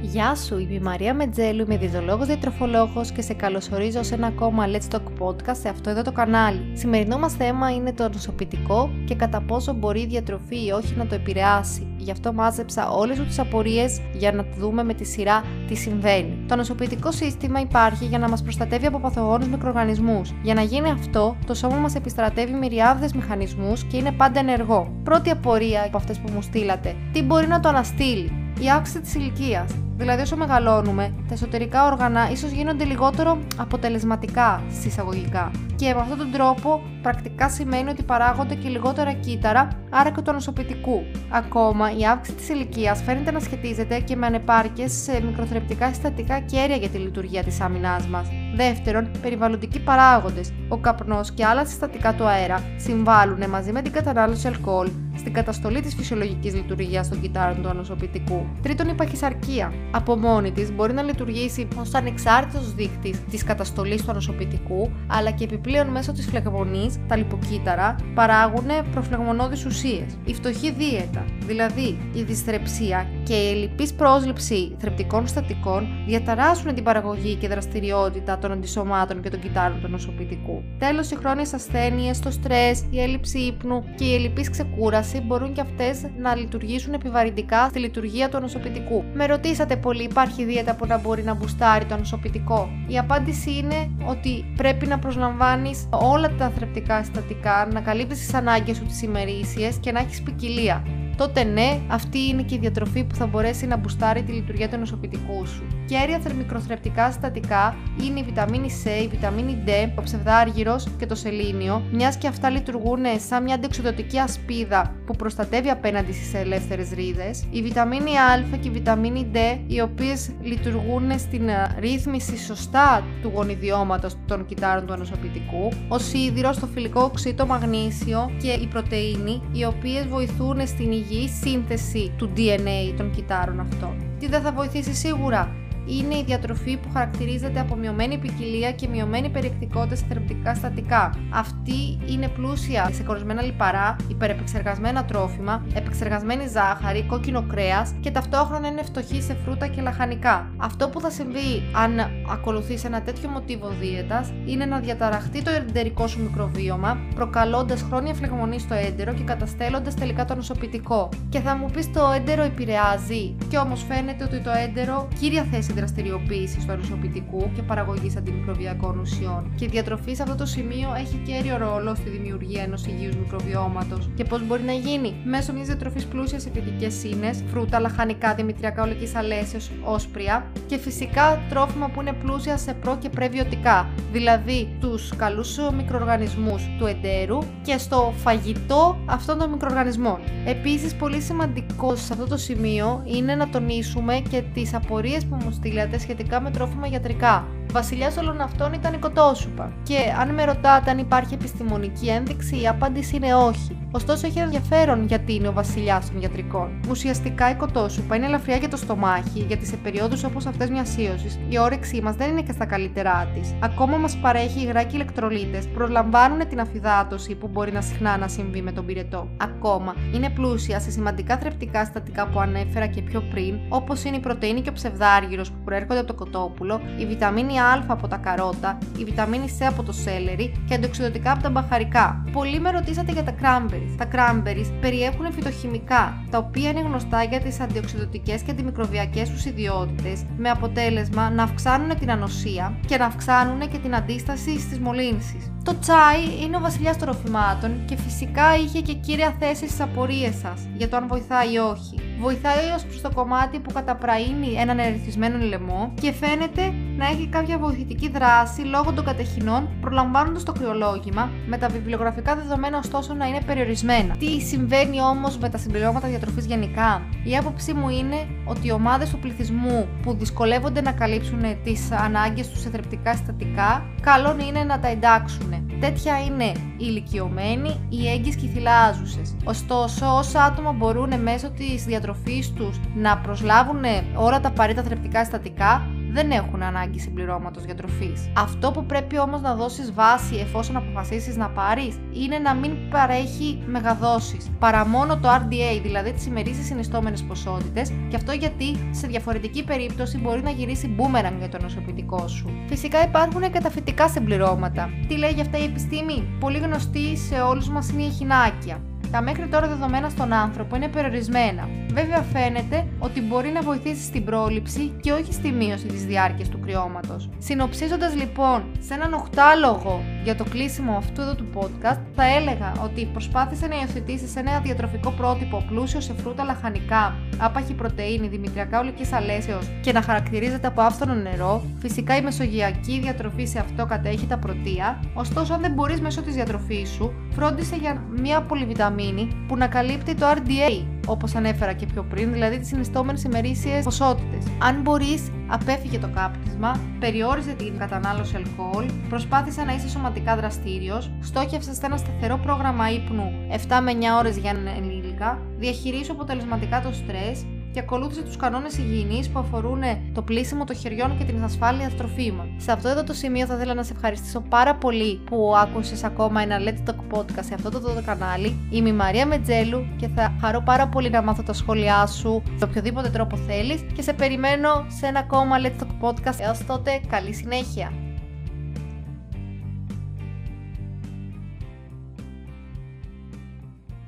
Γεια σου, είμαι η Μαρία Μετζέλου, είμαι διαιτολόγος διατροφολόγος και σε καλωσορίζω σε ένα ακόμα Let's Talk podcast σε αυτό εδώ το κανάλι. Σημερινό μας θέμα είναι το νοσοποιητικό και κατά πόσο μπορεί η διατροφή ή όχι να το επηρεάσει. Γι' αυτό μάζεψα όλες μου τις απορίες για να δούμε με τη σειρά τι συμβαίνει. Το νοσοποιητικό σύστημα υπάρχει για να μας προστατεύει από παθογόνους μικροοργανισμούς. Για να γίνει αυτό, το σώμα μας επιστρατεύει μυριάδες μηχανισμούς και είναι πάντα ενεργό. Πρώτη απορία από αυτές που μου στείλατε: Τι μπορεί να το αναστείλει, η αύξηση της ηλικίας. Δηλαδή, όσο μεγαλώνουμε, τα εσωτερικά όργανα ίσως γίνονται λιγότερο αποτελεσματικά συσσαγωγικά. Και με αυτόν τον τρόπο, πρακτικά σημαίνει ότι παράγονται και λιγότερα κύτταρα, άρα και του νοσοποιητικού. Ακόμα, η αύξηση της ηλικίας φαίνεται να σχετίζεται και με ανεπάρκειες σε μικροθρεπτικά συστατικά κέρια για τη λειτουργία της άμυνάς μας. Δεύτερον, περιβαλλοντικοί παράγοντες. Ο καπνός και άλλα συστατικά του αέρα συμβάλλουν μαζί με την κατανάλωση αλκοόλ στην καταστολή της φυσιολογικής λειτουργίας των κυτάρων του ανοσοποιητικού. Τρίτον, η παχυσαρκία. Από μόνη της μπορεί να λειτουργήσει ως ανεξάρτητος δείκτη της καταστολής του ανοσοποιητικού, αλλά και επιπλέον μέσω της φλεγμονής, τα λιποκύτταρα παράγουν προφλεγμονώδεις ουσίες. Η φτωχή δίαιτα, δηλαδή η δυστρεψία και η ελλειπής πρόσληψη θρεπτικών συστατικών διαταράσσουν την παραγωγή και δραστηριότητα των αντισωμάτων και των κυτάρων του νοσοποιητικού. Τέλος, οι χρόνιες ασθένειες, το στρες, η έλλειψη ύπνου και η ελλειπής ξεκούραση μπορούν και αυτές να λειτουργήσουν επιβαρυντικά στη λειτουργία του νοσοποιητικού. Με ρωτήσατε πολύ, υπάρχει δίαιτα που να μπορεί να μπουστάρει το νοσοποιητικό. Η απάντηση είναι ότι πρέπει να προσλαμβάνεις όλα τα θρεπτικά συστατικά, να καλύπτεις τις ανάγκες σου τις ημερήσιες και να έχεις ποικιλία τότε ναι, αυτή είναι και η διατροφή που θα μπορέσει να μπουστάρει τη λειτουργία του νοσοποιητικού σου. Κέρια θερμικροθρεπτικά συστατικά είναι η βιταμίνη C, η βιταμίνη D, ο ψευδάργυρος και το σελήνιο, μιας και αυτά λειτουργούν σαν μια αντιοξυδοτική ασπίδα που προστατεύει απέναντι στις ελεύθερες ρίδες, η βιταμίνη Α και η βιταμίνη D, οι οποίες λειτουργούν στην ρύθμιση σωστά του γονιδιώματος των κυτάρων του ανοσοποιητικού, ο σίδηρος, το φιλικό οξύ, το μαγνήσιο και η πρωτενη, οι οποίες βοηθούν στην υγεία υγιή σύνθεση του DNA των κυτάρων αυτών. Τι δεν θα βοηθήσει σίγουρα; Είναι η διατροφή που χαρακτηρίζεται από μειωμένη ποικιλία και μειωμένη περιεκτικότητα σε θρεπτικά στατικά. Αυτή είναι πλούσια σε κορισμένα λιπαρά, υπερεπεξεργασμένα τρόφιμα, επεξεργασμένη ζάχαρη, κόκκινο κρέας και ταυτόχρονα είναι φτωχή σε φρούτα και λαχανικά. Αυτό που θα συμβεί αν ακολουθείς ένα τέτοιο μοτίβο δίαιτας είναι να διαταραχτεί το εντερικό σου μικροβίωμα, προκαλώντας χρόνια φλεγμονής στο έντερο και καταστέλλοντας τελικά το νοσοποιητικό. Και θα μου πεις το έντερο επηρεάζει, και όμως φαίνεται ότι το έντερο κύρια θέση δραστηριοποίησης του ανοσοποιητικού και παραγωγής αντιμικροβιακών ουσιών. Και η διατροφή σε αυτό το σημείο έχει κέριο ρόλο στη δημιουργία ενός υγιούς μικροβιώματος. Και πώς μπορεί να γίνει, μέσω μιας διατροφής πλούσιας σε φυτικές ίνε, φρούτα, λαχανικά, δημητριακά ολικής αλέσεως, όσπρια και φυσικά τρόφιμα που είναι πλούσια σε προ και πρεβιωτικά, δηλαδή τους καλούς μικροοργανισμούς του εντέρου και στο φαγητό αυτών των μικροοργανισμών. Επίσης, πολύ σημαντικό σε αυτό το σημείο είναι να τονίσουμε και τις απορίες που μου στείλατε σχετικά με τρόφιμα γιατρικά. Βασιλιάς όλων αυτών ήταν η κοτόσουπα. Και αν με ρωτάτε αν υπάρχει επιστημονική ένδειξη, η απάντηση είναι όχι. Ωστόσο, έχει ενδιαφέρον γιατί είναι ο βασιλιάς των γιατρικών. Ουσιαστικά η κοτόσουπα είναι ελαφριά για το στομάχι, γιατί σε περιόδους όπως αυτές μιας ίωση, η όρεξή μας δεν είναι και στα καλύτερά της. Ακόμα μας παρέχει υγρά και ηλεκτρολίτες, προλαμβάνουν την αφυδάτωση που μπορεί να συχνά να συμβεί με τον πυρετό. Ακόμα είναι πλούσια σε σημαντικά θρεπτικά συστατικά που ανέφερα και πιο πριν, όπως είναι η πρωτενη και ο ψευδάργυρος που προέρχονται από το κοτόπουλο, η βιταμίνη Α από τα καρότα, η βιταμίνη C από το σέλερι και αντιοξυδοτικά από τα μπαχαρικά. Πολλοί με ρωτήσατε για τα cranberries. Τα cranberries περιέχουν φυτοχημικά, τα οποία είναι γνωστά για τις αντιοξυδοτικές και αντιμικροβιακές τους ιδιότητες, με αποτέλεσμα να αυξάνουν την ανοσία και να αυξάνουν και την αντίσταση στις μολύνσεις. Το τσάι είναι ο βασιλιάς των ροφημάτων και φυσικά είχε και κύρια θέση στις απορίες σας για το αν βοηθάει ή όχι βοηθάει ως προς το κομμάτι που καταπραίνει έναν ερεθισμένο λαιμό και φαίνεται να έχει κάποια βοηθητική δράση λόγω των κατεχινών, προλαμβάνοντας το κρυολόγημα, με τα βιβλιογραφικά δεδομένα ωστόσο να είναι περιορισμένα. Τι συμβαίνει όμως με τα συμπληρώματα διατροφής γενικά; Η άποψή μου είναι ότι οι ομάδες του πληθυσμού που δυσκολεύονται να καλύψουν τις ανάγκες τους σε θρεπτικά συστατικά, καλό είναι να τα εντάξουν. Τέτοια είναι οι ηλικιωμένοι, οι έγκυες και οι θυλάζουσες. Ωστόσο, όσα άτομα μπορούν μέσω της διατροφής τους να προσλάβουν όλα τα απαραίτητα θρεπτικά συστατικά, δεν έχουν ανάγκη συμπληρώματος διατροφή. Αυτό που πρέπει όμως να δώσεις βάση εφόσον αποφασίσεις να πάρεις είναι να μην παρέχει μεγαδόσεις, παρά μόνο το RDA, δηλαδή τις ημερήσεις συνιστόμενες ποσότητες, και αυτό γιατί σε διαφορετική περίπτωση μπορεί να γυρίσει boomerang για το νοσοποιητικό σου. Φυσικά υπάρχουν και τα φυτικά συμπληρώματα. Τι λέει για αυτά η επιστήμη, πολύ γνωστή σε όλους μας είναι η εχινάκια. Τα μέχρι τώρα δεδομένα στον άνθρωπο είναι περιορισμένα. Βέβαια, φαίνεται ότι μπορεί να βοηθήσει στην πρόληψη και όχι στη μείωση της διάρκειας του κρυώματος. Συνοψίζοντας λοιπόν σε έναν οχτάλογο για το κλείσιμο αυτού εδώ του podcast, θα έλεγα ότι προσπάθησε να υιοθετήσει ένα διατροφικό πρότυπο πλούσιο σε φρούτα λαχανικά, άπαχη πρωτενη, δημητριακά ολικής αλέσεως και να χαρακτηρίζεται από άφθονο νερό. Φυσικά η μεσογειακή διατροφή σε αυτό κατέχει τα πρωτεία, ωστόσο αν δεν μπορείς μέσω της διατροφής σου, φρόντισε για μια πολυβιταμίνη που να καλύπτει το RDA, όπως ανέφερα και πιο πριν, δηλαδή τις συνιστόμενες ημερήσιες ποσότητες. Αν μπορείς, απέφυγε το κάπνισμα, περιόριζε την κατανάλωση αλκοόλ, προσπάθησε να είσαι σωματικά δραστήριος, στόχευσες ένα σταθερό πρόγραμμα ύπνου 7 με 9 ώρες για ενήλικα, διαχειρίσου αποτελεσματικά το στρες και ακολούθησε τους κανόνες υγιεινής που αφορούν το πλήσιμο των χεριών και την ασφάλεια τροφίμων. Σε αυτό εδώ το σημείο θα ήθελα να σε ευχαριστήσω πάρα πολύ που άκουσες ακόμα ένα Let's Talk podcast σε αυτό το, το, κανάλι. Είμαι η Μαρία Μετζέλου και θα χαρώ πάρα πολύ να μάθω τα σχόλιά σου με οποιοδήποτε τρόπο θέλεις και σε περιμένω σε ένα ακόμα Let's Talk podcast. Έως τότε, καλή συνέχεια!